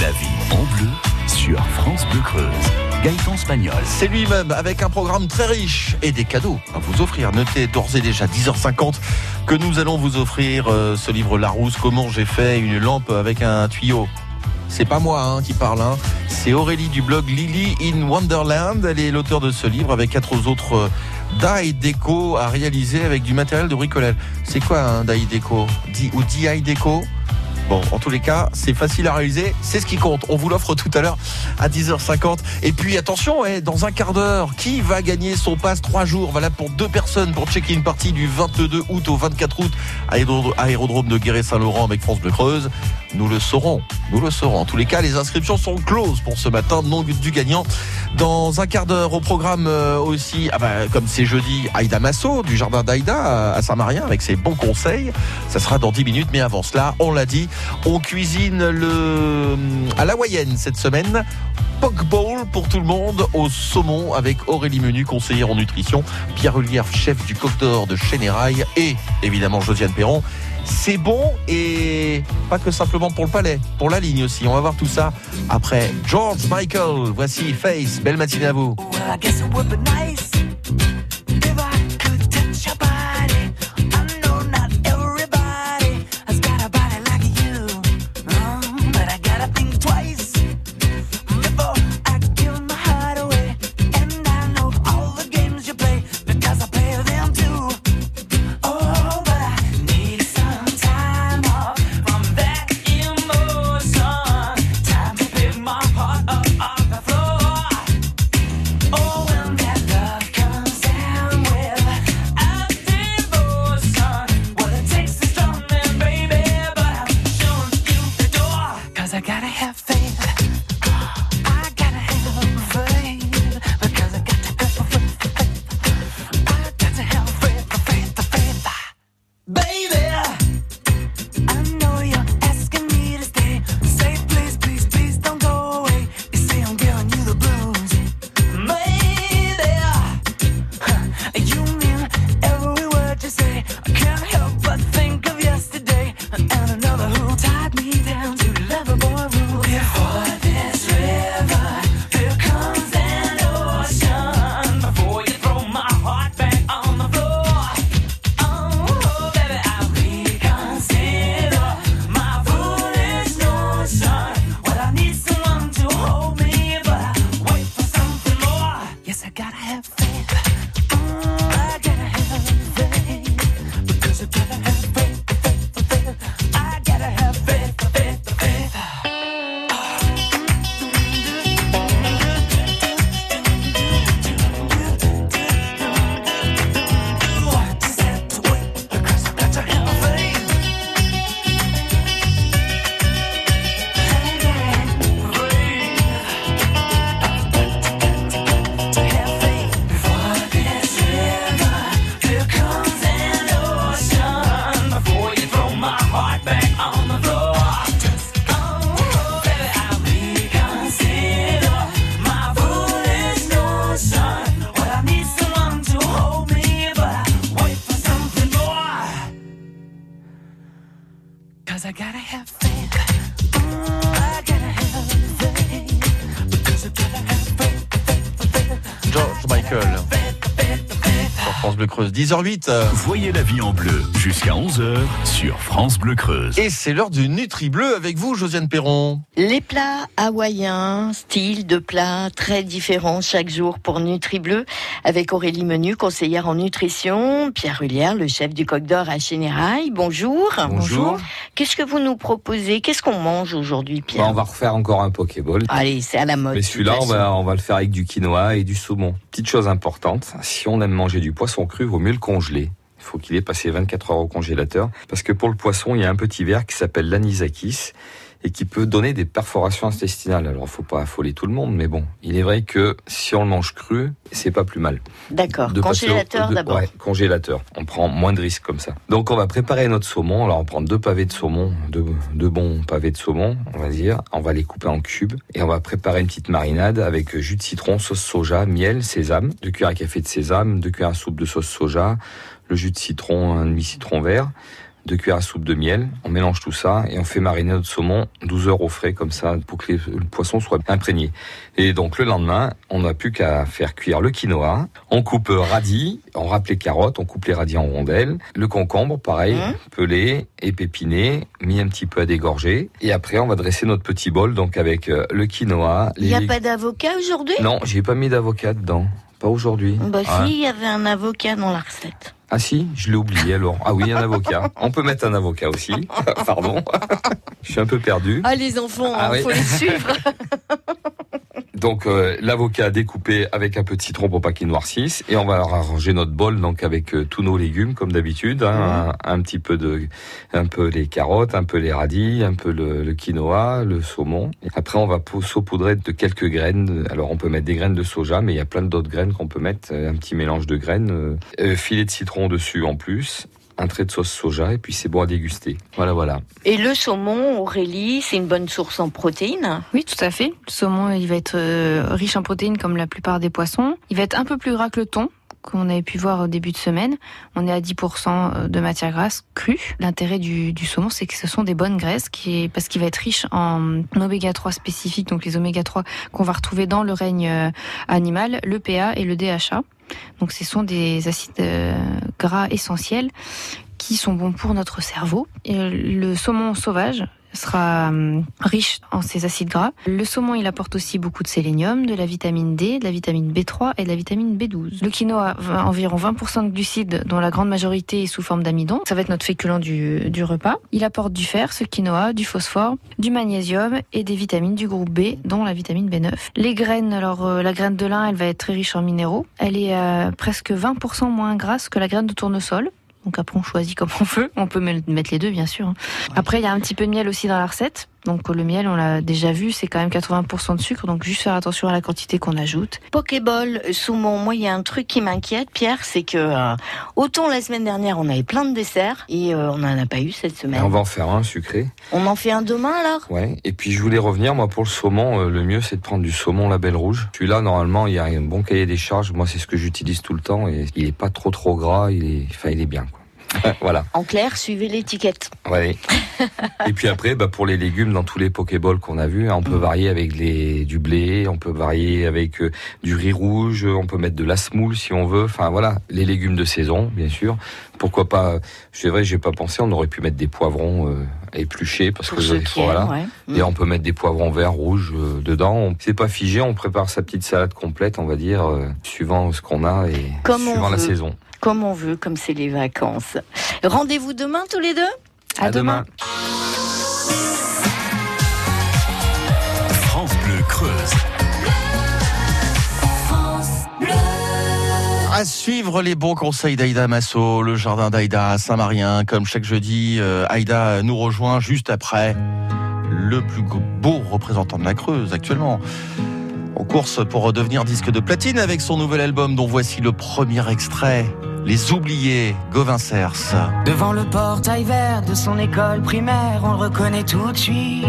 la vie en bleu sur France Bleu Creuse. Gaëtan Spagnol. C'est lui-même avec un programme très riche et des cadeaux à vous offrir. Notez d'ores et déjà 10h50 que nous allons vous offrir euh, ce livre Larousse, comment j'ai fait une lampe avec un tuyau. C'est pas moi hein, qui parle, hein. c'est Aurélie du blog Lily in Wonderland. Elle est l'auteur de ce livre avec quatre autres euh, déco à réaliser avec du matériel de bricolage. C'est quoi un die déco? Ou DI déco? Bon, en tous les cas, c'est facile à réaliser, c'est ce qui compte. On vous l'offre tout à l'heure à 10h50. Et puis attention, eh, dans un quart d'heure, qui va gagner son passe 3 jours Voilà pour deux personnes pour checker une partie du 22 août au 24 août à aérodrome de Guéret-Saint-Laurent avec France Bleu Creuse? Nous le saurons, nous le saurons. En tous les cas, les inscriptions sont closes pour ce matin, non du gagnant. Dans un quart d'heure au programme euh, aussi, ah bah, comme c'est jeudi, Aïda Masso du jardin d'Aïda à Saint-Marien avec ses bons conseils. Ça sera dans 10 minutes, mais avant cela, on l'a dit, on cuisine le à la Wayenne cette semaine. Poke Bowl pour tout le monde au saumon avec Aurélie Menu, conseillère en nutrition, Pierre Hullière, chef du coq d'or de Chénérail et évidemment Josiane Perron. C'est bon et pas que simplement pour le palais, pour la ligne aussi. On va voir tout ça après George Michael. Voici Face. Belle matinée à vous. 10h08. Voyez la vie en bleu jusqu'à 11h sur France Bleu Creuse. Et c'est l'heure du Nutri Bleu avec vous, Josiane Perron. Les plats hawaïens, style de plats très différents chaque jour pour Nutri Bleu, avec Aurélie Menu, conseillère en nutrition, Pierre Hullière, le chef du Coq d'Or à Chénérail. Bonjour. Bonjour. Qu'est-ce que vous nous proposez? Qu'est-ce qu'on mange aujourd'hui, Pierre? Bah, on va refaire encore un Pokéball. Allez, c'est à la mode. Mais celui-là, on va, on va le faire avec du quinoa et du saumon. Petite chose importante, si on aime manger du poisson cru, vaut mieux le congeler. Il faut qu'il ait passé 24 heures au congélateur. Parce que pour le poisson, il y a un petit ver qui s'appelle l'anisakis et qui peut donner des perforations intestinales. Alors, faut pas affoler tout le monde, mais bon, il est vrai que si on le mange cru, c'est pas plus mal. D'accord. Congélateur d'abord. Ouais, congélateur. On prend moins de risques comme ça. Donc on va préparer notre saumon. Alors on prend deux pavés de saumon, deux, deux bons pavés de saumon, on va dire. On va les couper en cubes et on va préparer une petite marinade avec jus de citron, sauce soja, miel, sésame, deux cuillères à café de sésame, deux cuillères à soupe de sauce soja, le jus de citron, un demi citron vert. Deux cuillères à soupe de miel. On mélange tout ça et on fait mariner notre saumon 12 heures au frais comme ça pour que le poisson soit imprégné. Et donc le lendemain, on n'a plus qu'à faire cuire le quinoa. On coupe radis, on râpe les carottes, on coupe les radis en rondelles. Le concombre, pareil, Mmh. pelé, épépiné, mis un petit peu à dégorger. Et après, on va dresser notre petit bol donc avec euh, le quinoa. Il les n'y a pas d'avocat aujourd'hui? Non, j'ai pas mis d'avocat dedans. Pas aujourd'hui. Bah si, il y avait un avocat dans la recette. Ah si, je l'ai oublié alors. Ah oui, un avocat. On peut mettre un avocat aussi. Pardon. je suis un peu perdu. Ah les enfants, Ah il oui. faut les suivre. Donc euh, l'avocat découpé avec un peu de citron pour pas qu'il noircisse et on va arranger notre bol donc avec euh, tous nos légumes comme d'habitude, hein, un, un petit peu de un peu les carottes, un peu les radis, un peu le, le quinoa, le saumon. Et après on va pou- saupoudrer de quelques graines. Alors on peut mettre des graines de soja mais il y a plein d'autres graines qu'on peut mettre, euh, un petit mélange de graines, euh, euh, filet de citron dessus en plus. Un trait de sauce soja et puis c'est bon à déguster. Voilà, voilà. Et le saumon, Aurélie, c'est une bonne source en protéines. Oui, tout à fait. Le saumon, il va être euh, riche en protéines comme la plupart des poissons. Il va être un peu plus gras que le thon qu'on avait pu voir au début de semaine. On est à 10% de matière grasse crue. L'intérêt du, saumon, c'est que ce sont des bonnes graisses qui parce qu'il va être riche en oméga 3 spécifiques, donc les oméga 3 qu'on va retrouver dans le règne euh, animal, le PA et le DHA. Donc ce sont des acides euh, gras essentiels qui sont bons pour notre cerveau. Et le saumon sauvage sera hum, riche en ces acides gras. Le saumon, il apporte aussi beaucoup de sélénium, de la vitamine D, de la vitamine B3 et de la vitamine B12. Le quinoa a environ 20% de glucides, dont la grande majorité est sous forme d'amidon. Ça va être notre féculent du, du repas. Il apporte du fer, ce quinoa, du phosphore, du magnésium et des vitamines du groupe B, dont la vitamine B9. Les graines, alors euh, la graine de lin, elle va être très riche en minéraux. Elle est euh, presque 20% moins grasse que la graine de tournesol. Donc après, on choisit comme on veut. On peut me- mettre les deux, bien sûr. hein. Après, il y a un petit peu de miel aussi dans la recette. Donc le miel, on l'a déjà vu, c'est quand même 80% de sucre. Donc juste faire attention à la quantité qu'on ajoute. Pokéball, saumon, moi il y a un truc qui m'inquiète, Pierre, c'est que euh, autant la semaine dernière on avait plein de desserts et euh, on n'en a pas eu cette Et semaine. on va en faire un sucré. On en fait un demain alors? Ouais. Et puis je voulais revenir, moi pour le saumon, euh, le mieux c'est de prendre du saumon label rouge. Celui-là, normalement, il y a un bon cahier des charges. Moi, c'est ce que j'utilise tout le temps et il est pas trop trop gras. Il est, enfin, il est bien. Quoi. Voilà. En clair, suivez l'étiquette. Ouais. et puis après, bah, pour les légumes, dans tous les pokéballs qu'on a vus, hein, on peut varier avec les, du blé, on peut varier avec euh, du riz rouge, on peut mettre de la semoule si on veut. Enfin voilà, les légumes de saison, bien sûr. Pourquoi pas C'est vrai, j'ai pas pensé. On aurait pu mettre des poivrons euh, épluchés parce Pour que voilà. ouais. Mm. Et on peut mettre des poivrons verts, rouges euh, dedans. C'est pas figé, on prépare sa petite salade complète, on va dire, euh, suivant ce qu'on a et Comme suivant la veut. saison. Comme on veut, comme c'est les vacances. Rendez-vous demain tous les deux? À, demain. À suivre les bons conseils d'Aïda Masso, le jardin d'Aïda à Saint-Marien. Comme chaque jeudi, euh, Aïda nous rejoint juste après le plus beau représentant de la Creuse actuellement. En course pour devenir disque de platine avec son nouvel album dont voici le premier extrait. Les oubliés, Gauvin Cers. Devant le portail vert de son école primaire, on le reconnaît tout de suite.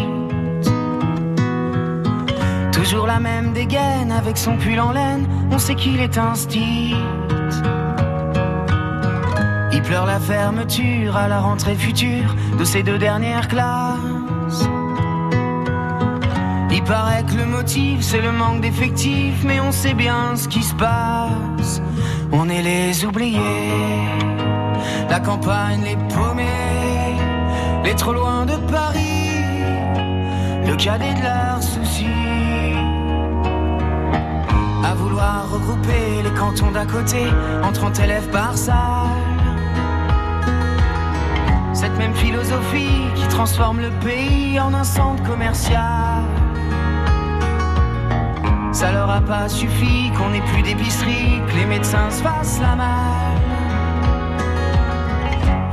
Toujours la même dégaine avec son pull en laine, on sait qu'il est style. Il pleure la fermeture à la rentrée future de ses deux dernières classes. Il paraît que le motif c'est le manque d'effectifs, mais on sait bien ce qui se passe. On est les oubliés, la campagne, les paumés, les trop loin de Paris, le cadet de leurs soucis. À vouloir regrouper les cantons d'à côté en 30 élèves par salle. Cette même philosophie qui transforme le pays en un centre commercial. Ça leur a pas suffi qu'on ait plus d'épicerie, que les médecins se fassent la malle.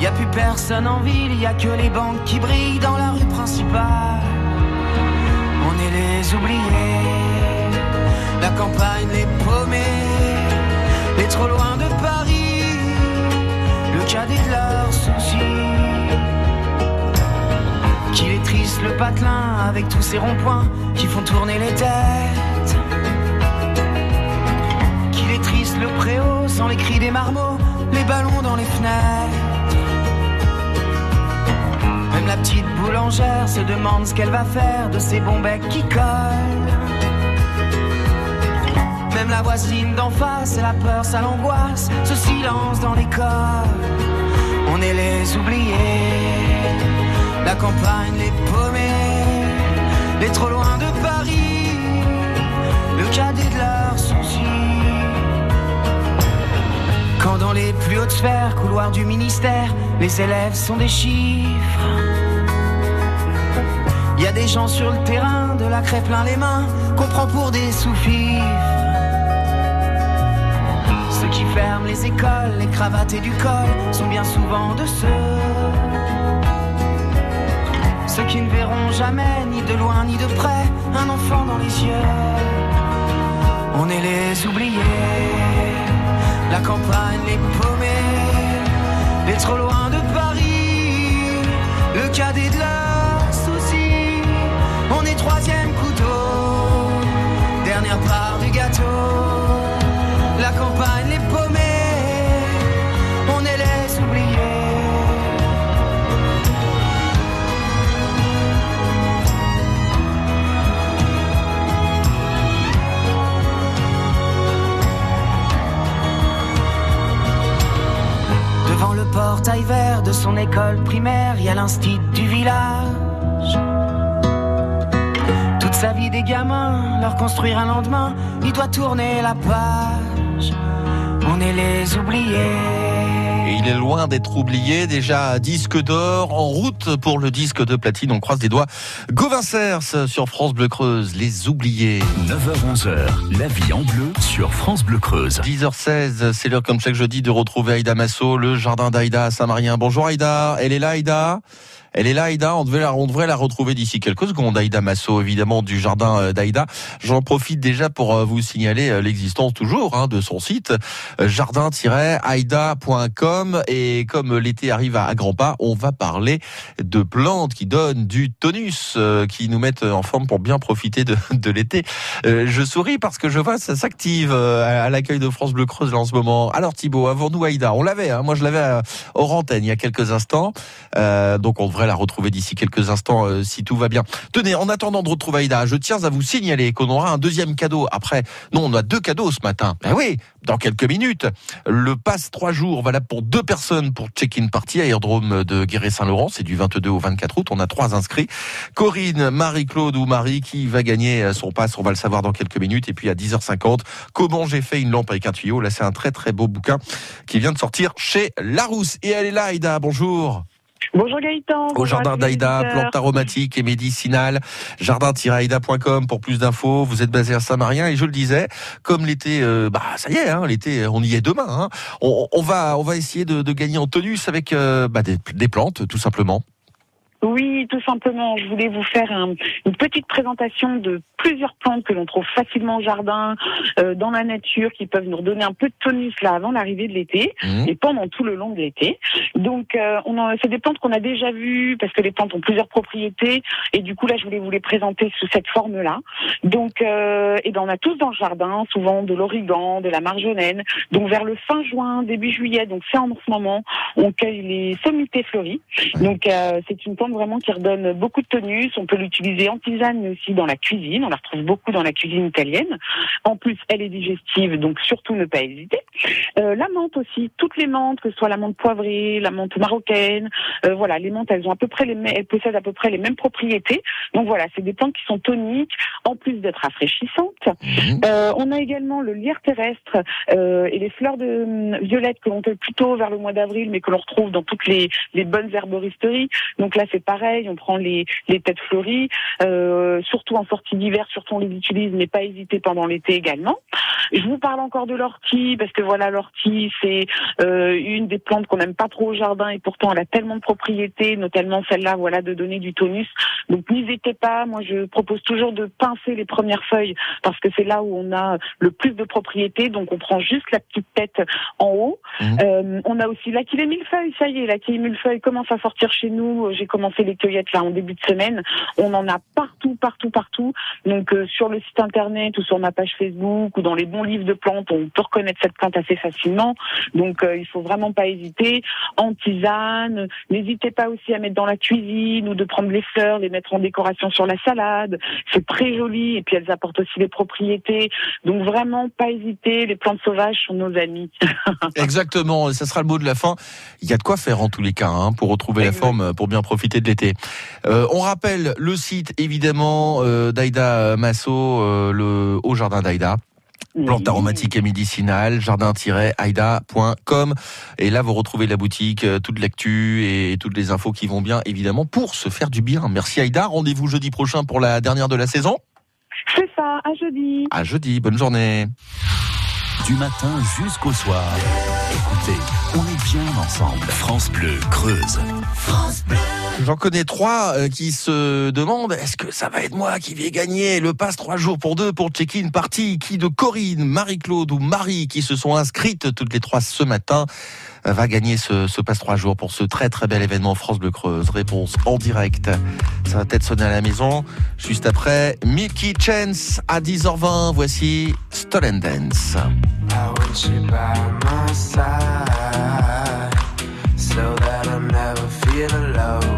Y a plus personne en ville, y a que les banques qui brillent dans la rue principale. On est les oubliés, la campagne, les paumés, les trop loin de Paris, le cadet de leurs soucis. Qu'il est triste le patelin avec tous ces ronds-points qui font tourner les têtes. Qu'il est triste le préau sans les cris des marmots, les ballons dans les fenêtres. la petite boulangère se demande ce qu'elle va faire de ces bons becs qui collent. Même la voisine d'en face, c'est la peur, ça l'angoisse, ce silence dans l'école. On est les oubliés, la campagne, les paumés, les trop loin de Paris, le cadet de leurs soucis. Quand dans les plus hautes sphères, couloirs du ministère, les élèves sont des chiffres. Il y a des gens sur le terrain, de la crêpe plein les mains, qu'on prend pour des sous-fifres. Ceux qui ferment les écoles, les cravates et du col sont bien souvent de ceux. Ceux qui ne verront jamais, ni de loin ni de près, un enfant dans les yeux. On est les oubliés, la campagne, les paumés, les trop loin de Paris, le cadet de leurs de son école primaire, il y a l'instit du village. Toute sa vie des gamins, leur construire un lendemain, il doit tourner la page. On est les oubliés. Et il est loin d'être oublié, déjà disque d'or, en route pour le disque de platine, on croise des doigts. Gauvin Cers sur France Bleu Creuse, les oubliés. 9h-11h, la vie en bleu sur France Bleu Creuse. 10h16, c'est l'heure comme chaque jeudi de retrouver Aïda Masso, le jardin d'Aïda à Saint-Marien. Bonjour Aïda, elle est là Aïda? Elle est là, Aïda. On, la, devrait la retrouver d'ici quelques secondes. Aïda Masso, évidemment, du jardin euh, d'Aïda. J'en profite déjà pour euh, vous signaler euh, l'existence toujours hein, de son site jardin-aïda.com. Et comme l'été arrive à, grands pas, on va parler de plantes qui donnent du tonus, qui nous mettent en forme pour bien profiter de, l'été. je souris parce que je vois ça s'active à l'accueil de France Bleu Creuse en ce moment. Alors Thibaut, avant nous Aïda, on l'avait. Hein, moi, je l'avais hors antenne il y a quelques instants. donc on devrait la retrouver d'ici quelques instants euh, si tout va bien. Tenez, en attendant de retrouver Aïda, je tiens à vous signaler qu'on aura un deuxième cadeau après. Non, on a deux cadeaux ce matin. Ben oui, dans quelques minutes. Le passe trois jours valable pour deux personnes pour check-in party à aérodrome de Guéret-Saint-Laurent. C'est du 22 au 24 août. On a trois inscrits. Corinne, Marie-Claude ou Marie qui va gagner son passe. On va le savoir dans quelques minutes. Et puis à 10h50, comment j'ai fait une lampe avec un tuyau. Là, c'est un très très beau bouquin qui vient de sortir chez Larousse. Et elle est là, Aïda. Bonjour. Bonjour Gaëtan. Au jardin d'Aïda, plantes aromatiques et médicinales, jardin-aïda.com pour plus d'infos. Vous êtes basé à Saint-Marien et je le disais, comme l'été, euh, bah ça y est, hein, l'été, on y est demain. Hein. On, on, va, on va essayer de, de gagner en tonus avec euh, bah, des, des plantes, tout simplement. Oui, tout simplement. Je voulais vous faire un, une petite présentation de plusieurs plantes que l'on trouve facilement au jardin, euh, dans la nature, qui peuvent nous redonner un peu de tonus là avant l'arrivée de l'été Mmh. et pendant tout le long de l'été. Donc, euh, on c'est des plantes qu'on a déjà vues parce que les plantes ont plusieurs propriétés et du coup là, je voulais vous les présenter sous cette forme-là. Donc, euh, et ben on a tous dans le jardin souvent de l'origan, de la marjolaine. Donc vers le fin juin, début juillet, donc c'est en ce moment, on cueille les sommités fleuries. Donc euh, c'est une plante vraiment qui redonne beaucoup de tonus. On peut l'utiliser en tisane mais aussi dans la cuisine. On la retrouve beaucoup dans la cuisine italienne. En plus, elle est digestive, donc surtout ne pas hésiter. Euh, la menthe aussi, toutes les menthes, que ce soit la menthe poivrée, la menthe marocaine, euh, voilà, les menthes, elles ont à peu près les, mêmes- elles possèdent à peu près les mêmes propriétés. Donc voilà, c'est des plantes qui sont toniques, en plus d'être rafraîchissantes. Mmh. Euh, on a également le lierre terrestre euh, et les fleurs de hum, violette que l'on cueille plutôt vers le mois d'avril, mais que l'on retrouve dans toutes les, les bonnes herboristeries. Donc là, c'est pareil, on prend les, les têtes fleuries, euh, surtout en sortie d'hiver, surtout on les utilise, mais pas hésiter pendant l'été également. Je vous parle encore de l'ortie, parce que voilà, l'ortie, c'est euh, une des plantes qu'on n'aime pas trop au jardin, et pourtant elle a tellement de propriétés, notamment celle-là, voilà, de donner du tonus. Donc n'hésitez pas, moi je propose toujours de pincer les premières feuilles, parce que c'est là où on a le plus de propriétés, donc on prend juste la petite tête en haut. Mhm. Euh, on a aussi l'aquilée millefeuille, ça y est, l'aquilée millefeuille commence à sortir chez nous, j'ai commencé commencé les cueillettes là en début de semaine. On en a partout, partout, partout. Donc euh, sur le site internet ou sur ma page Facebook ou dans les bons livres de plantes, on peut reconnaître cette plante assez facilement. Donc euh, il faut vraiment pas hésiter. En tisane, n'hésitez pas aussi à mettre dans la cuisine ou de prendre les fleurs, les mettre en décoration sur la salade. C'est très joli et puis elles apportent aussi des propriétés. Donc vraiment pas hésiter. Les plantes sauvages sont nos amis. Exactement, ça sera le mot de la fin. Il y a de quoi faire en tous les cas hein, pour retrouver la forme, pour bien profiter de l'été. Euh, on rappelle le site évidemment euh, d'Aïda Masso, euh, le Haut Jardin d'Aïda. Plantes aromatiques et médicinales, jardin-aida.com. Et là, vous retrouvez la boutique, toute l'actu et toutes les infos qui vont bien, évidemment, pour se faire du bien. Merci Aïda. Rendez-vous jeudi prochain pour la dernière de la saison. C'est ça, à jeudi. À jeudi. Bonne journée. Du matin jusqu'au soir. Écoutez, on est bien ensemble. France Bleu Creuse. J'en connais trois euh, qui se demandent est-ce que ça va être moi qui vais gagner le passe trois jours pour deux pour check-in party? Qui de Corinne, Marie-Claude ou Marie qui se sont inscrites toutes les trois ce matin euh, va gagner ce, passe trois jours pour ce très très bel événement France Bleu Creuse? Réponse en direct. Ça va peut-être sonner à la maison. Juste après, Mickey Chance à 10h20. Voici Stolen Dance. So that I never feel alone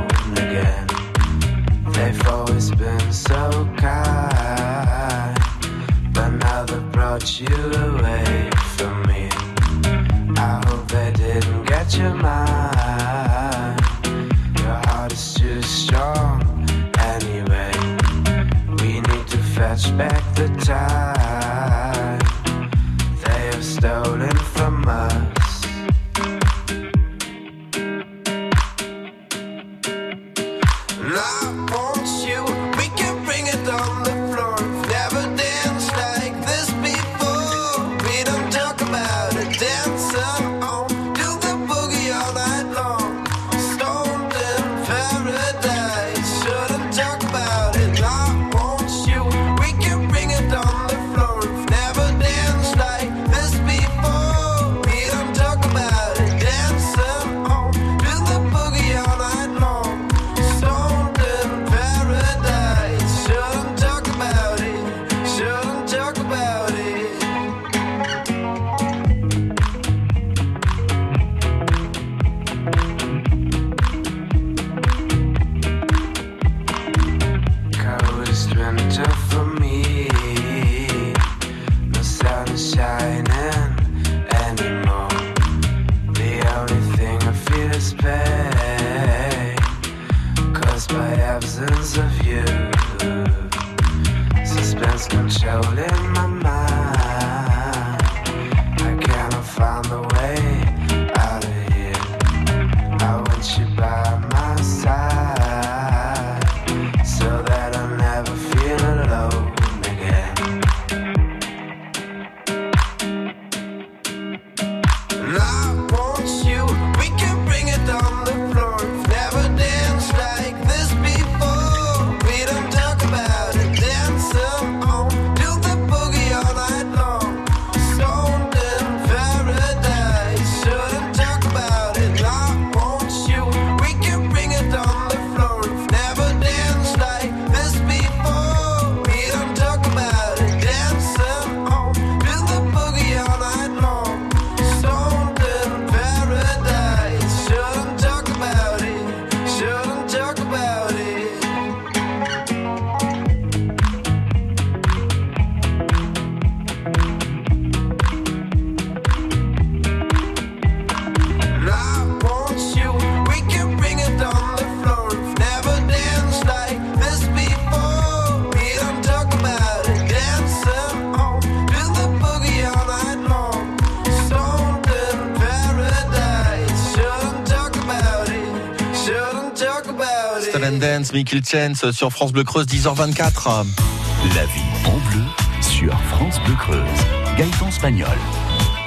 so kind, but now they've brought you away from me. I hope they didn't get your mind. Your heart is too strong anyway. We need to fetch back the time they have stolen Chance sur France Bleu Creuse 10h24. La vie en bleu sur France Bleu Creuse. Gaëtan Spagnol.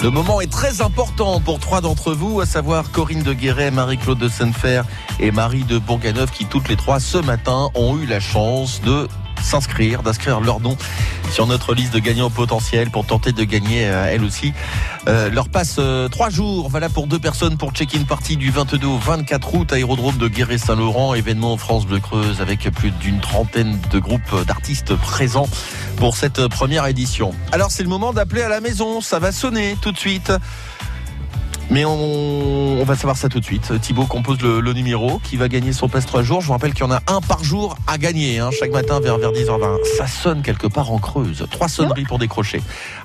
Le moment est très important pour trois d'entre vous, à savoir Corinne de Guéret, Marie-Claude de Sennefer et Marie de Bourganeuf, qui toutes les trois ce matin ont eu la chance de s'inscrire, d'inscrire leur nom sur notre liste de gagnants potentiels pour tenter de gagner, euh, elles aussi, euh, leur passe euh, trois jours. Voilà pour deux personnes pour check-in party du 22 au 24 août, aérodrome de Guéret-Saint-Laurent, événement France Bleu Creuse avec plus d'une trentaine de groupes d'artistes présents pour cette première édition. Alors c'est le moment d'appeler à la maison, ça va sonner tout de suite. Mais on, va savoir ça tout de suite. Thibaut compose le, le numéro qui va gagner son passe 3 jours. Je vous rappelle qu'il y en a un par jour à gagner, hein, chaque matin vers, vers 10h20. Ça sonne quelque part en creuse. Trois sonneries pour décrocher.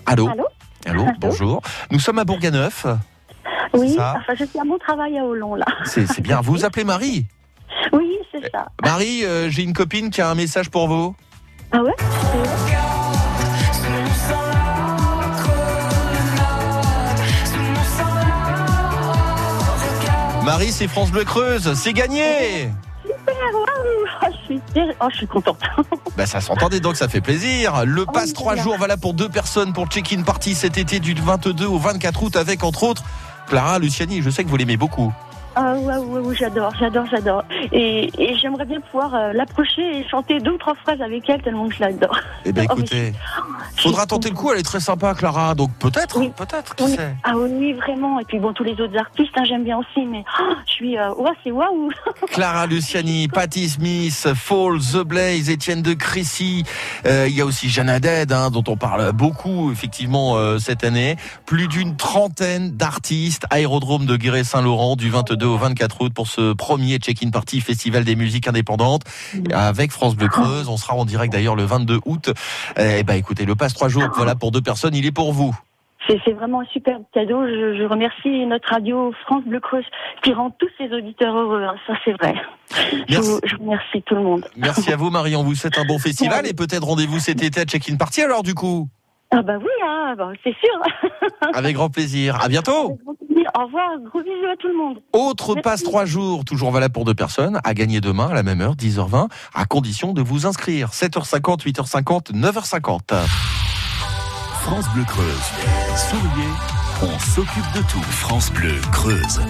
Allô? Allô, bonjour. Nous sommes à Bourganeuf. Oui, enfin, je suis à mon travail à Hollon, là. C'est bien. Vous vous appelez Marie Oui, c'est ça. Marie, euh, j'ai une copine qui a un message pour vous. Ah ouais Marie, c'est France Bleu Creuse. C'est gagné oh, je, suis... ter- oh, je suis contente. Bah ça s'entendait donc ça fait plaisir. Le passe oui, 3 voilà. jours voilà pour deux personnes pour check-in party cet été du 22 au 24 août avec entre autres Clara Luciani. Je sais que vous l'aimez beaucoup. Ah ouais, ouais, ouais, j'adore, j'adore, j'adore. Et, et j'aimerais bien pouvoir euh, l'approcher et chanter deux ou trois phrases avec elle tellement que je l'adore. Eh ben Oh, écoutez, faudra tenter le coup. Elle est très sympa Clara. Donc peut-être, Oui. peut-être, qui Oui. sait. Ah oui, vraiment. Et puis bon, tous les autres artistes, hein, j'aime bien aussi, mais oh, je suis... Euh, ouais, c'est waouh Clara Luciani, Patti Smith, Fall, The Blaze, Étienne de Crécy. Euh, il y a aussi Jeanne Haddad, hein, dont on parle beaucoup effectivement cette année. Plus d'une trentaine d'artistes. Aérodrome de Guéret-Saint-Laurent du 22 au 24 août pour ce premier check-in party Festival des musiques indépendantes avec France Bleu Creuse. On sera en direct d'ailleurs le 22 août. Eh ben écoutez, le passe trois jours, voilà pour deux personnes, il est pour vous. C'est vraiment un super cadeau. Je, je remercie notre radio France Bleu Creuse qui rend tous ses auditeurs heureux. hein. Ça, c'est vrai. Je, vous- je remercie tout le monde. Merci à vous Marie, on vous souhaite un bon festival et peut-être rendez-vous cet été à check-in party alors du coup. Ah bah oui, hein, bah, c'est sûr. Avec grand plaisir. À bientôt. Au revoir, gros bisous à tout le monde. Autre Merci. passe trois jours, toujours valable pour deux personnes, à gagner demain à la même heure, 10h20, à condition de vous inscrire. 7h50, 8h50, 9h50. France Bleu Creuse. Souriez, on s'occupe de tout. France Bleu Creuse.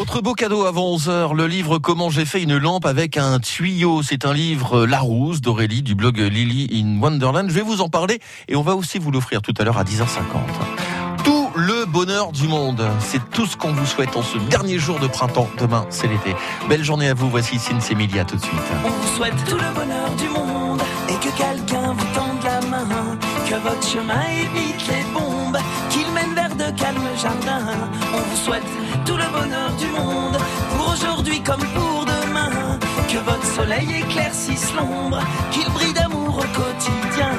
Autre beau cadeau avant 11h, le livre Comment j'ai fait une lampe avec un tuyau. C'est un livre Larousse d'Aurélie du blog Lily in Wonderland. Je vais vous en parler et on va aussi vous l'offrir tout à l'heure à 10h50. Tout le bonheur du monde, c'est tout ce qu'on vous souhaite en ce dernier jour de printemps. Demain, c'est l'été. Belle journée à vous, voici Cine Emilia tout de suite. On vous souhaite tout le bonheur du monde et que quelqu'un vous tende la main, que votre chemin évite les bombes, de calmes jardins. On vous souhaite tout le bonheur du monde pour aujourd'hui comme pour demain, que votre soleil éclaircisse l'ombre, qu'il brille d'amour au quotidien.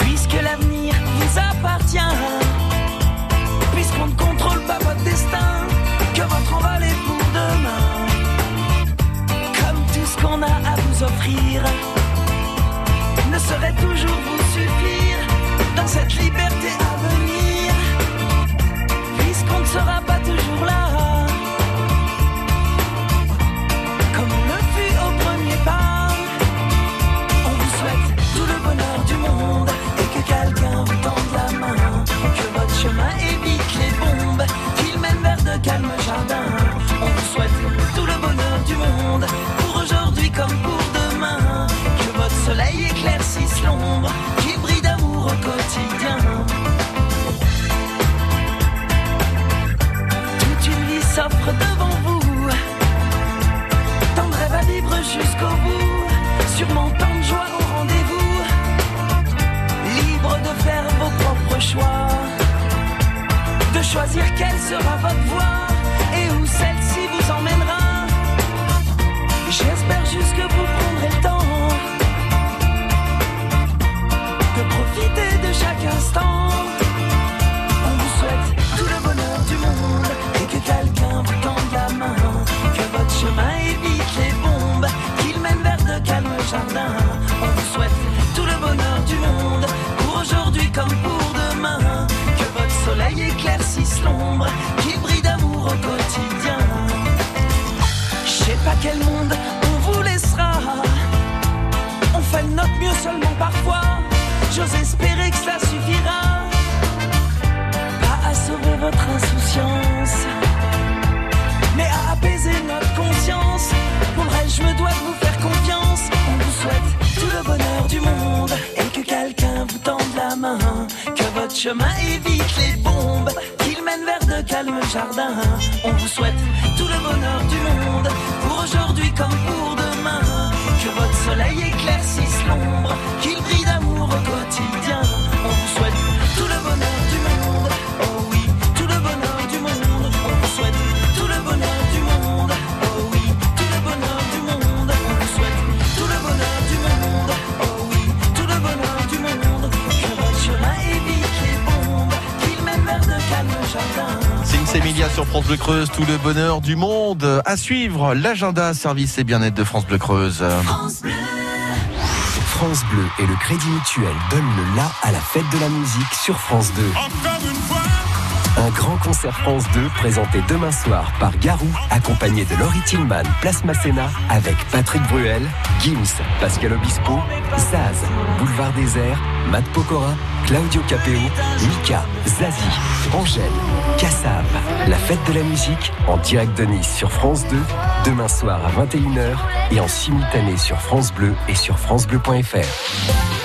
Puisque l'avenir vous appartient puisqu'on ne contrôle pas votre destin, que votre envol est pour demain. Comme tout ce qu'on a à vous offrir ne saurait toujours vous dans cette liberté à venir, puisqu'on ne sera pas toujours là. Comme on le fut au premier pas, on vous souhaite tout le bonheur du monde et que quelqu'un vous tende la main. Que votre chemin évite les bombes, qu'il mène vers de calmes jardins. On vous souhaite tout le bonheur du monde pour aujourd'hui comme pour demain. Que votre soleil éclaircisse l'ombre, s'offre Bleu Creuse, tout le bonheur du monde. À suivre, l'agenda service et bien-être de France Bleu Creuse. France Bleu et le Crédit Mutuel donnent le la à la fête de la musique sur France 2. Un grand concert France 2 présenté demain soir par Garou, accompagné de Laurie Tillman, Place Masséna, avec Patrick Bruel, Gims, Pascal Obispo, Zaz, Boulevard Désert, Matt Pokora, Claudio Capeo, Mika, Zazie, Angèle, Kassav. La fête de la musique en direct de Nice sur France 2, demain soir à 21h et en simultané sur France Bleu et sur francebleu.fr.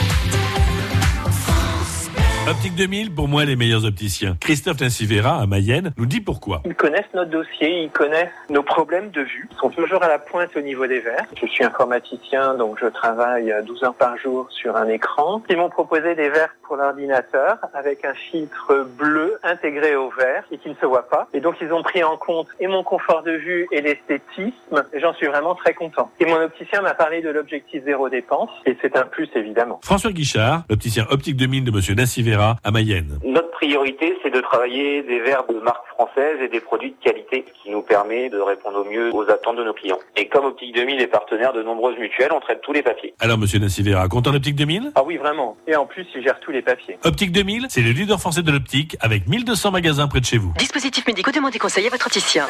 Optique 2000, pour moi, les meilleurs opticiens. Christophe Tincivera, à Mayenne, nous dit pourquoi. Ils connaissent notre dossier, ils connaissent nos problèmes de vue, ils sont toujours à la pointe au niveau des verres. Je suis informaticien, donc je travaille 12 heures par jour sur un écran. Ils m'ont proposé des verres pour l'ordinateur avec un filtre bleu intégré au verre et qui ne se voit pas. Et donc ils ont pris en compte et mon confort de vue et l'esthétisme. J'en suis vraiment très content. Et mon opticien m'a parlé de l'objectif zéro dépense et c'est un plus évidemment. François Guichard, l'opticien Optique 2000 de Monsieur Nassivera, à Mayenne. Notre priorité, c'est de travailler des verres de marque française et des produits de qualité qui nous permet de répondre au mieux aux attentes de nos clients. Et comme Optique 2000 est partenaire de nombreuses mutuelles, on traite tous les papiers. Alors, Monsieur Nassivera, content d'Optique 2000 Ah oui, vraiment. Et en plus, il gère tous les papiers. Optique 2000, c'est le leader français de l'optique avec 1200 magasins près de chez vous. Dispositifs médicaux, demandez conseil à votre opticien.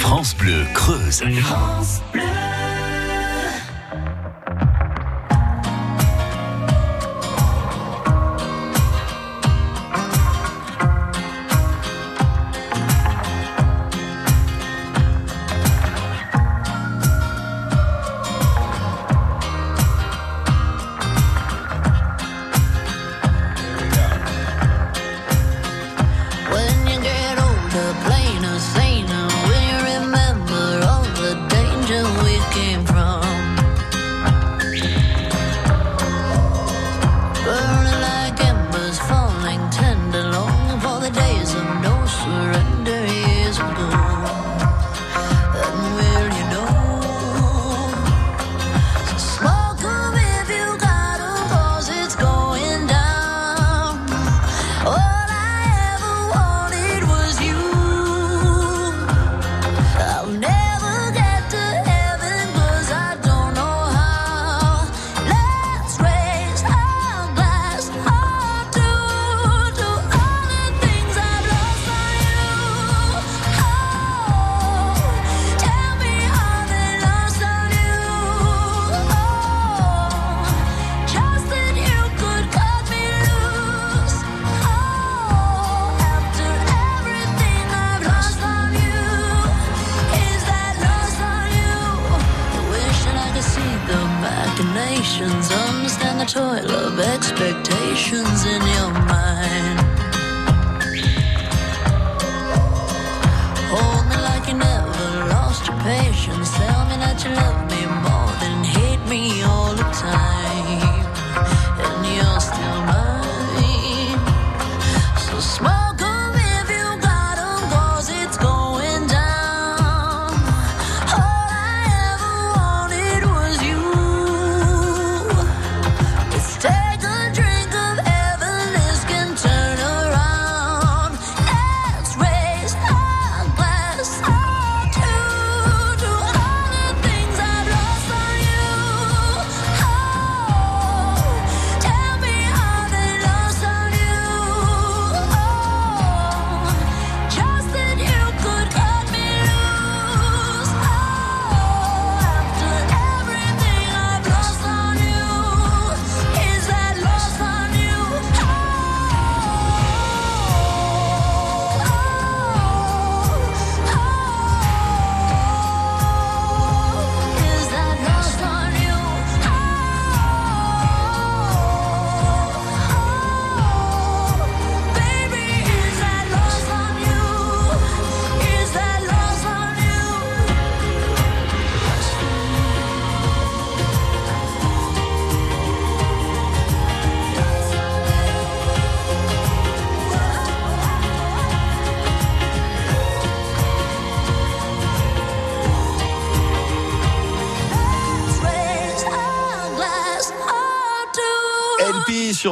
France Bleu Creuse. When toil of expectations in your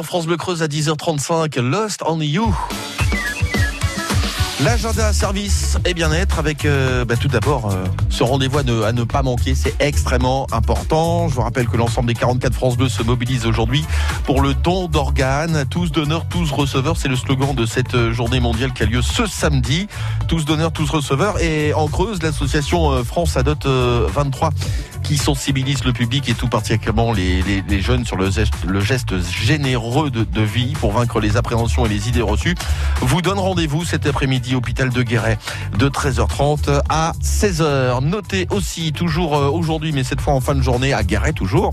France Bleu Creuse à 10h35, Lost on You. L'agenda service et bien-être avec euh, bah, tout d'abord euh, ce rendez-vous à ne, pas manquer, c'est extrêmement important. Je vous rappelle que l'ensemble des 44 France Bleu se mobilisent aujourd'hui pour le don d'organes. Tous donneurs, tous receveurs, c'est le slogan de cette euh, journée mondiale qui a lieu ce samedi. Tous donneurs, tous receveurs. Et en Creuse, l'association France Adote euh, 23 qui sensibilise le public et tout particulièrement les, jeunes sur le geste, généreux de vie pour vaincre les appréhensions et les idées reçues, vous donne rendez-vous cet après-midi hôpital de Guéret de 13h30 à 16h. Notez aussi toujours euh, aujourd'hui, mais cette fois en fin de journée à Guéret toujours,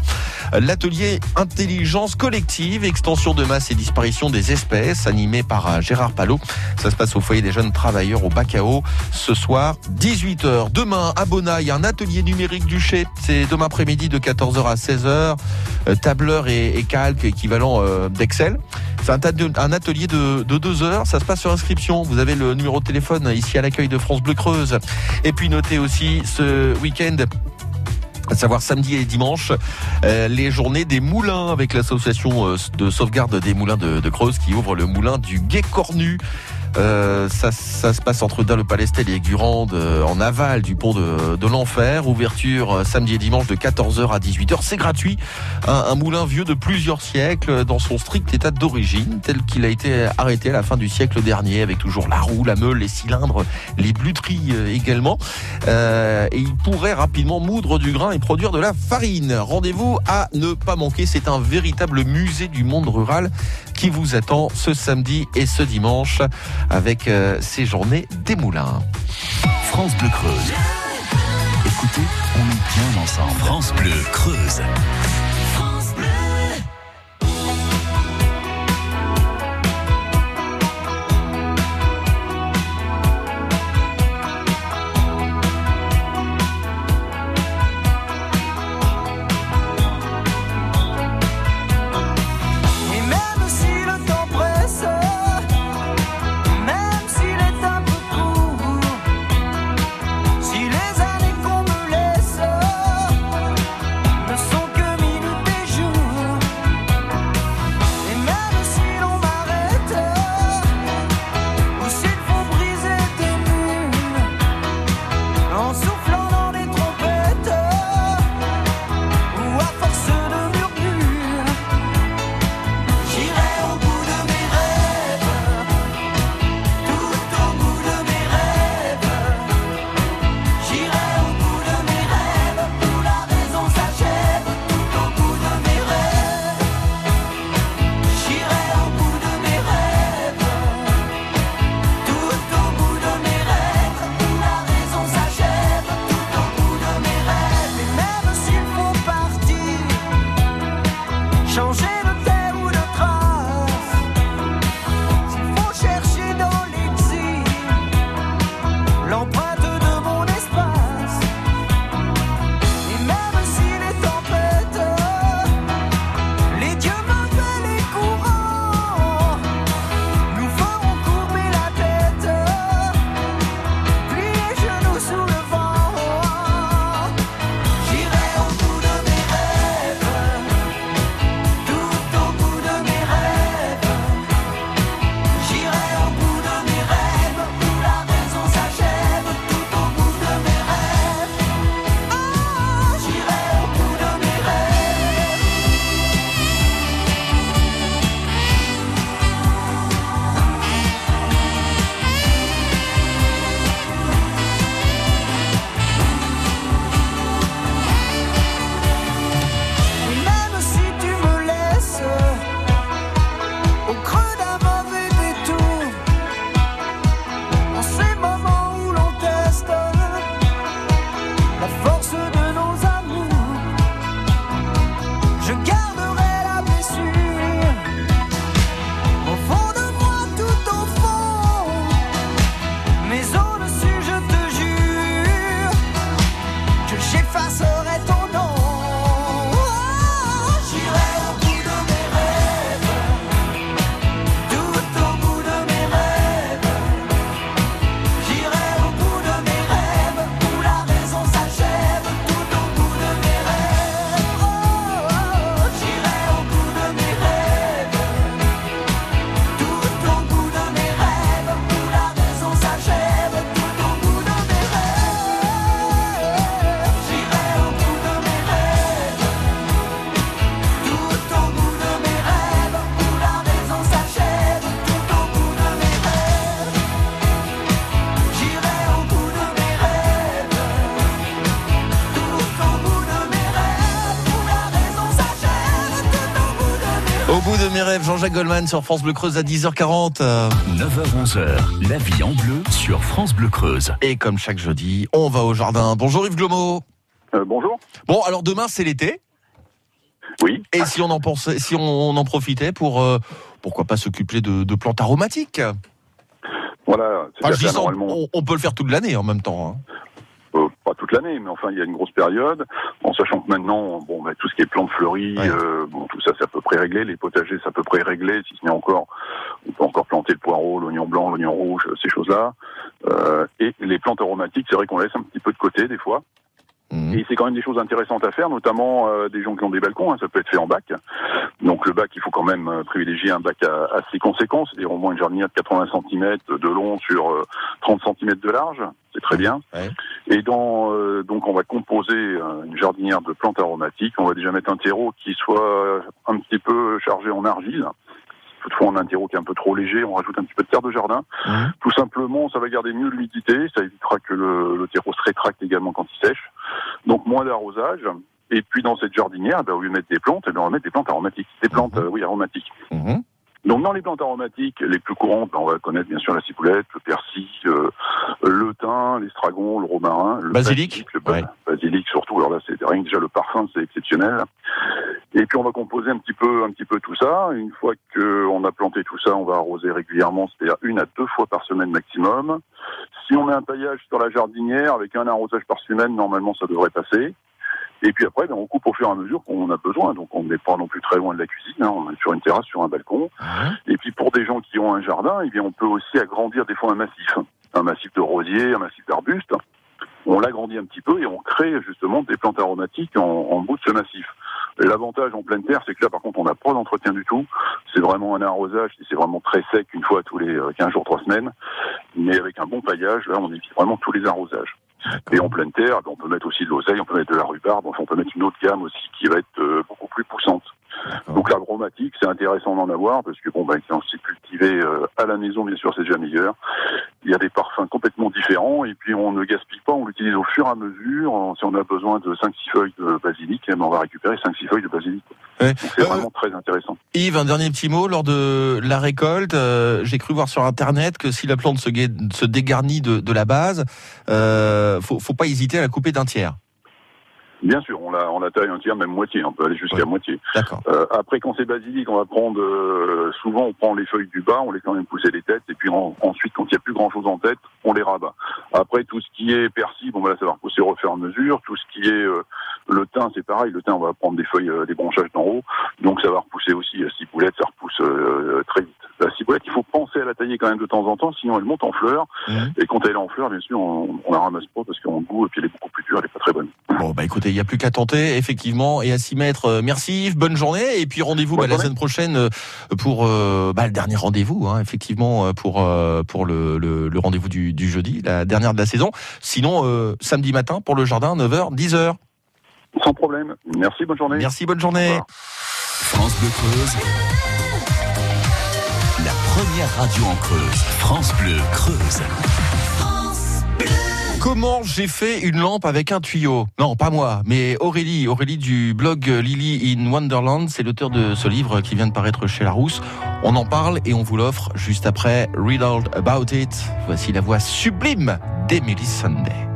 euh, l'atelier intelligence collective, extension de masse et disparition des espèces, animé par euh, Gérard Palot. Ça se passe au foyer des jeunes travailleurs au Bacao ce soir 18h. Demain à Bonaille, un atelier numérique du Chet. C'est demain après-midi de 14h à 16h. Euh, tableur et, et calque équivalent d'Excel. C'est un, un atelier de, de deux heures. Ça se passe sur inscription. Vous avez le numéro de téléphone ici à l'accueil de France Bleu Creuse. Et puis notez aussi ce week-end à savoir samedi et dimanche, euh, les journées des moulins avec l'association euh, de sauvegarde des moulins de, de Creuse qui ouvre le moulin du Guet Cornu. Euh, ça, ça se passe entre Dun-le-Palestel et Gurande euh, en aval du pont de, de l'Enfer. Ouverture euh, samedi et dimanche de 14h à 18h. C'est gratuit. Un, un moulin vieux de plusieurs siècles dans son strict état d'origine, tel qu'il a été arrêté à la fin du siècle dernier, avec toujours la roue, la meule, les cylindres, les bluteries euh, également. Euh, et il pourrait rapidement moudre du grain et produire de la farine. Rendez-vous à ne pas manquer. C'est un véritable musée du monde rural qui vous attend ce samedi et ce dimanche avec euh, ces journées des moulins. France Bleu Creuse. Écoutez, on est bien ensemble. France Bleu Creuse. Jean-Jacques Goldman sur France Bleu Creuse à 10h40. 9h-11h, la vie en bleu sur France Bleu Creuse. Et comme chaque jeudi, on va au jardin. Bonjour Yves Glomo. Euh, bonjour. Bon, alors demain c'est l'été. Oui. Et si on en pensait, si on en profitait pour, euh, pourquoi pas s'occuper de, de plantes aromatiques? Voilà, Enfin, je dis ça, ça, normalement. on, on peut le faire toute l'année en même temps. hein. Toute l'année, mais enfin, il y a une grosse période. En sachant que maintenant, bon, bah, tout ce qui est plantes fleuries, euh, bon, tout ça, c'est à peu près réglé. Les potagers, c'est à peu près réglé. Si ce n'est encore, on peut encore planter le poireau, l'oignon blanc, l'oignon rouge, ces choses-là. Euh, et les plantes aromatiques, c'est vrai qu'on laisse un petit peu de côté des fois. Et c'est quand même des choses intéressantes à faire, notamment euh, des gens qui ont des balcons, hein, ça peut être fait en bac. Donc le bac, il faut quand même euh, privilégier un bac à, assez conséquent, c'est-à-dire au moins une jardinière de 80 cm de long sur euh, 30 cm de large, c'est très bien. Et dans, euh, donc on va composer euh, une jardinière de plantes aromatiques, on va déjà mettre un terreau qui soit un petit peu chargé en argile. Toutefois, on a un terreau qui est un peu trop léger, on rajoute un petit peu de terre de jardin. Tout simplement, ça va garder mieux l'humidité, ça évitera que le, le terreau se rétracte également quand il sèche. Donc moins d'arrosage. Et puis dans cette jardinière, ben, au lieu de mettre des plantes, eh ben, on va mettre des plantes aromatiques. Des plantes, euh, oui, aromatiques. Donc dans les plantes aromatiques, les plus courantes, on va connaître bien sûr la ciboulette, le persil, euh, le thym, l'estragon, le romarin, le Basilic, le ba- basilic surtout. Alors là, c'est rien que déjà le parfum, c'est exceptionnel. Et puis on va composer un petit peu, un petit peu tout ça. Une fois qu'on a planté tout ça, on va arroser régulièrement, c'est-à-dire une à deux fois par semaine maximum. Si on met un paillage sur la jardinière avec un arrosage par semaine, normalement ça devrait passer. Et puis après, ben, on coupe au fur et à mesure qu'on a besoin. Donc on n'est pas non plus très loin de la cuisine. hein. On est sur une terrasse, sur un balcon. Et puis pour des gens qui ont un jardin, eh bien on peut aussi agrandir des fois un massif, un massif de rosiers, un massif d'arbustes. On l'agrandit un petit peu et on crée justement des plantes aromatiques en, en bout de ce massif. L'avantage en pleine terre, c'est que là, par contre, on n'a pas d'entretien du tout. C'est vraiment un arrosage, c'est vraiment très sec une fois tous les euh, 15 jours, 3 semaines. Mais avec un bon paillage, là, on évite vraiment tous les arrosages. Et en pleine terre, ben, on peut mettre aussi de l'oseille, on peut mettre de la rhubarbe, enfin, on peut mettre une autre gamme aussi qui va être euh, beaucoup plus poussante. Donc l'aromatique, c'est intéressant d'en avoir parce que bon, ben, quand c'est cultivé euh, à la maison, bien sûr, c'est déjà meilleur. Il y a des parfums complètement différents et puis on ne gaspille pas, on l'utilise au fur et à mesure. Si on a besoin de 5-6 feuilles de basilic, eh ben, on va récupérer 5-6 feuilles de basilic. C'est vraiment très intéressant. Yves, un dernier petit mot. Lors de la récolte, euh, j'ai cru voir sur Internet que si la plante se, se dégarnit de, de la base, euh, faut, faut pas hésiter à la couper d'un tiers. Bien sûr, on la, on la taille un tiers, même moitié, on peut aller jusqu'à moitié. Euh, après, quand c'est basilic, on va prendre, euh, souvent on prend les feuilles du bas, on les quand même pousser les têtes, et puis en- ensuite, quand il n'y a plus grand chose en tête, on les rabat. Après, tout ce qui est persil, bon, voilà, ça va repousser au fur et à mesure. Tout ce qui est euh, le thym, c'est pareil. Le thym, on va prendre des feuilles, euh, des branchages d'en haut, donc ça va repousser aussi. La ciboulette, ça repousse euh, très vite. La ciboulette, il faut penser à la tailler quand même de temps en temps, sinon elle monte en fleurs. Et quand elle est en fleurs, bien sûr, on, on la ramasse pas parce qu'en goût, et puis elle est beaucoup plus dure, elle est pas très bonne. Bon, bah écoutez, il n'y a plus qu'à tenter, effectivement, et à s'y mettre. Euh, Merci Yves, bonne journée, et puis rendez-vous bah, la semaine prochaine euh, pour euh, bah, le dernier rendez-vous, hein, effectivement, pour euh, pour le, le, le rendez-vous du, du jeudi, la dernière de la saison. Sinon, euh, samedi matin pour le jardin, 9h, 10h. Sans problème. Merci, bonne journée. Merci, bonne journée. France Creuse. Première radio en Creuse. France Bleu Creuse. Comment j'ai fait une lampe avec un tuyau Non, pas moi, mais Aurélie, Aurélie du blog Lily in Wonderland, c'est l'auteur de ce livre qui vient de paraître chez Larousse. On en parle et on vous l'offre juste après Read All About It. Voici la voix sublime d'Emily Sunday.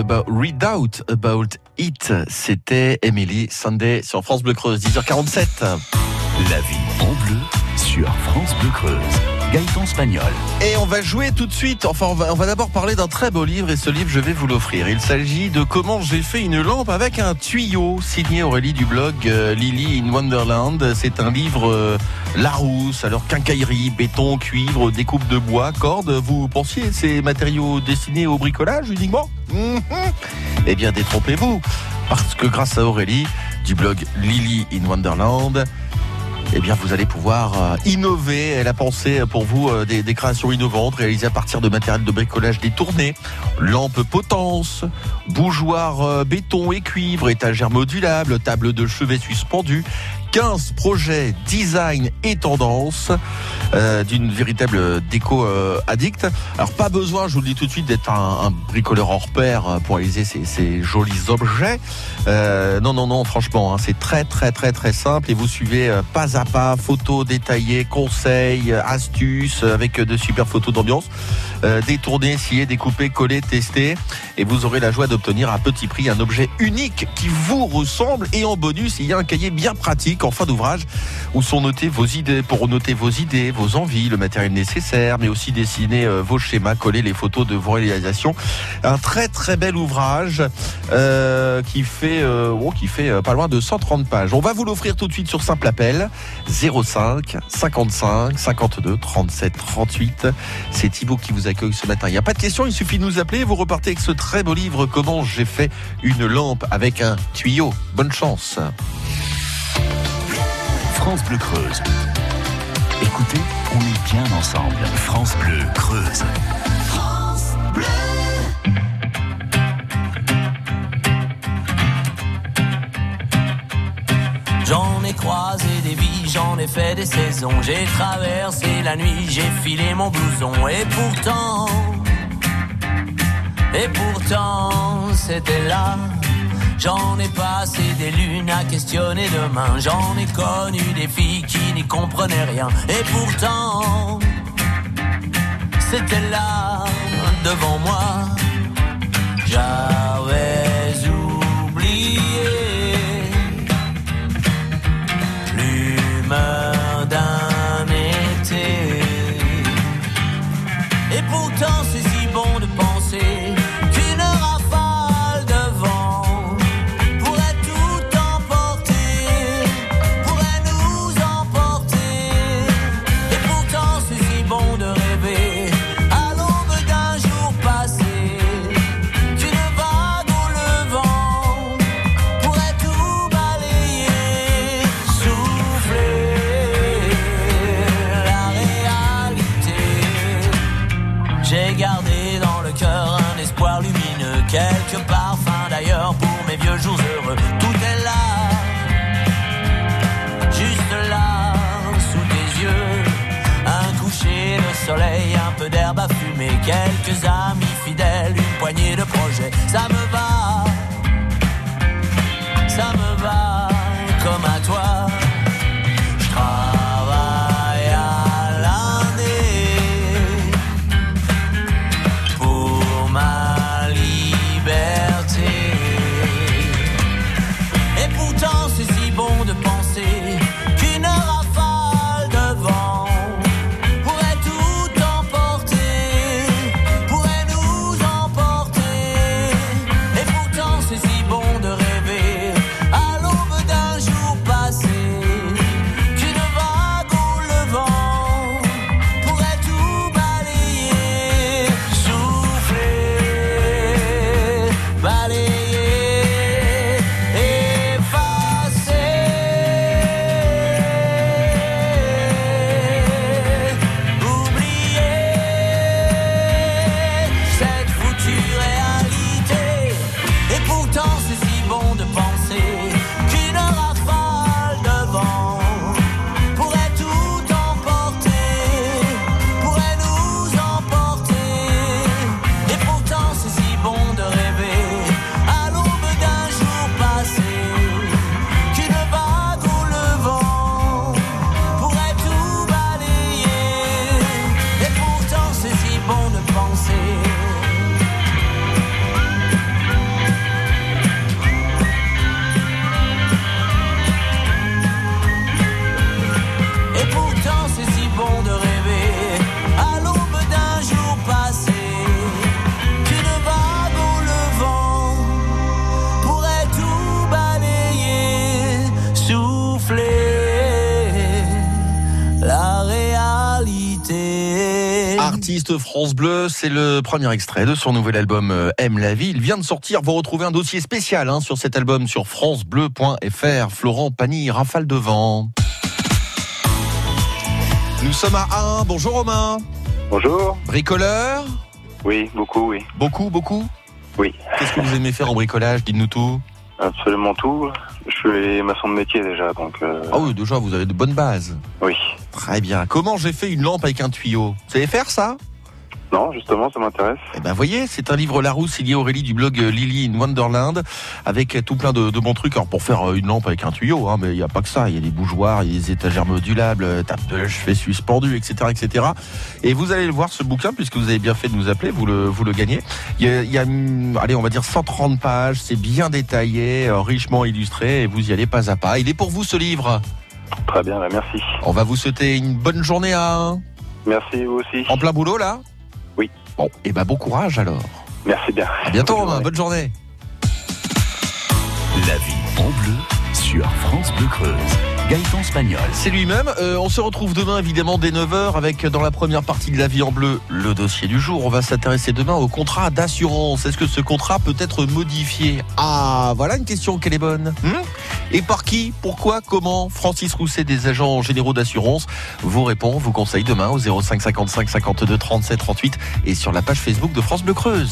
About, Redoubt About It. C'était Emily Sunday sur France Bleu Creuse, 10h47. La vie en bleu sur France Bleu Creuse. Gaëtan Spagnol. Et on va jouer tout de suite. Enfin, on va, d'abord parler d'un très beau livre et ce livre, je vais vous l'offrir. Il s'agit de Comment j'ai fait une lampe avec un tuyau, signé Aurélie du blog euh, Lily in Wonderland. C'est un livre euh, Larousse, alors quincaillerie, béton, cuivre, découpe de bois, cordes. Vous pensiez ces matériaux destinés au bricolage uniquement? Eh bien, détrompez-vous. Parce que grâce à Aurélie du blog Lily in Wonderland, eh vous allez pouvoir euh, innover. Elle a pensé pour vous euh, des, créations innovantes réalisées à partir de matériel de bricolage détourné, lampes potence, bougeoirs euh, béton et cuivre, étagères modulables, table de chevet suspendue. 15 projets design et tendance euh, d'une véritable déco euh, addict. Alors pas besoin, je vous le dis tout de suite, d'être un, un bricoleur hors pair euh, pour réaliser ces, ces jolis objets. Euh, non, non, non, franchement, hein, c'est très, très, très, très simple et vous suivez euh, pas à pas, photos détaillées, conseils, euh, astuces, avec de super photos d'ambiance, détournées, sciées, découpées, collées, testées, et vous aurez la joie d'obtenir à petit prix un objet unique qui vous ressemble. Et en bonus, il y a un cahier bien pratique en fin d'ouvrage où sont notées vos idées, pour noter vos idées, vos envies, le matériel nécessaire, mais aussi dessiner euh, vos schémas, coller les photos de vos réalisations. Un très très bel ouvrage euh, qui fait, euh, oh, qui fait pas loin de 130 pages. On va vous l'offrir tout de suite sur simple appel 05 55 52 37 38. C'est Thibaut qui vous accueille ce matin. Il n'y a pas de question, il suffit de nous appeler. Vous repartez avec ce très beau livre Comment j'ai fait une lampe avec un tuyau. Bonne chance. France Bleu Creuse. Écoutez, on est bien ensemble. France Bleu Creuse. J'en ai croisé des vies, j'en ai fait des saisons. J'ai traversé la nuit, j'ai filé mon blouson. Et pourtant, et pourtant, c'était là. J'en ai passé des lunes à questionner demain. J'en ai connu des filles qui n'y comprenaient rien. Et pourtant, c'était là, devant moi. J'avais quelques amis fidèles, une poignée de projets. Artiste France Bleu, c'est le premier extrait de son nouvel album euh, Aime la vie. Il vient de sortir, vous retrouvez un dossier spécial hein, sur cet album sur francebleu.fr. Florent Pagny, rafale de vent. Nous sommes à 1. Bonjour Romain. Bonjour. Bricoleur? Oui, beaucoup, oui. Beaucoup, beaucoup? Oui. Qu'est-ce que vous aimez faire en bricolage? Dites-nous tout. Absolument tout. Je suis maçon de métier déjà, donc. euh, Ah oui, déjà, vous avez de bonnes bases. Oui. Très bien. Comment j'ai fait une lampe avec un tuyau? Vous savez faire ça? Non, justement, ça m'intéresse. Eh ben, voyez, c'est un livre Larousse signé Aurélie du blog euh, Lily in Wonderland avec euh, tout plein de, de bons trucs. Alors, pour faire euh, une lampe avec un tuyau, hein, mais il n'y a pas que ça. Il y a des bougeoirs, il y a des étagères modulables, tape de chevet suspendu, etc., etc. Et vous allez le voir, ce bouquin, puisque vous avez bien fait de nous appeler, vous le, vous le gagnez. Il y a, il y a, hum, allez, on va dire 130 pages. C'est bien détaillé, richement illustré, et vous y allez pas à pas. Il est pour vous, ce livre. Très bien, bah, merci. On va vous souhaiter une bonne journée à Merci, vous aussi. En plein boulot, là? Bon, et ben bon courage alors. Merci bien. À bientôt, Romain. Bonne journée. La vie en bleu sur France Bleu Creuse. Gaëtan Spagnol. C'est lui-même. Euh, on se retrouve demain, évidemment, dès 9h, avec dans la première partie de La vie en bleu, le dossier du jour. On va s'intéresser demain au contrat d'assurance. Est-ce que ce contrat peut être modifié? Ah, voilà une question qu'elle est bonne. Hmm Et par qui? Pourquoi? Comment? Francis Rousset, des agents généraux d'assurance, vous répond, vous conseille demain au 05 55 52 37 38 et sur la page Facebook de France Bleu Creuse.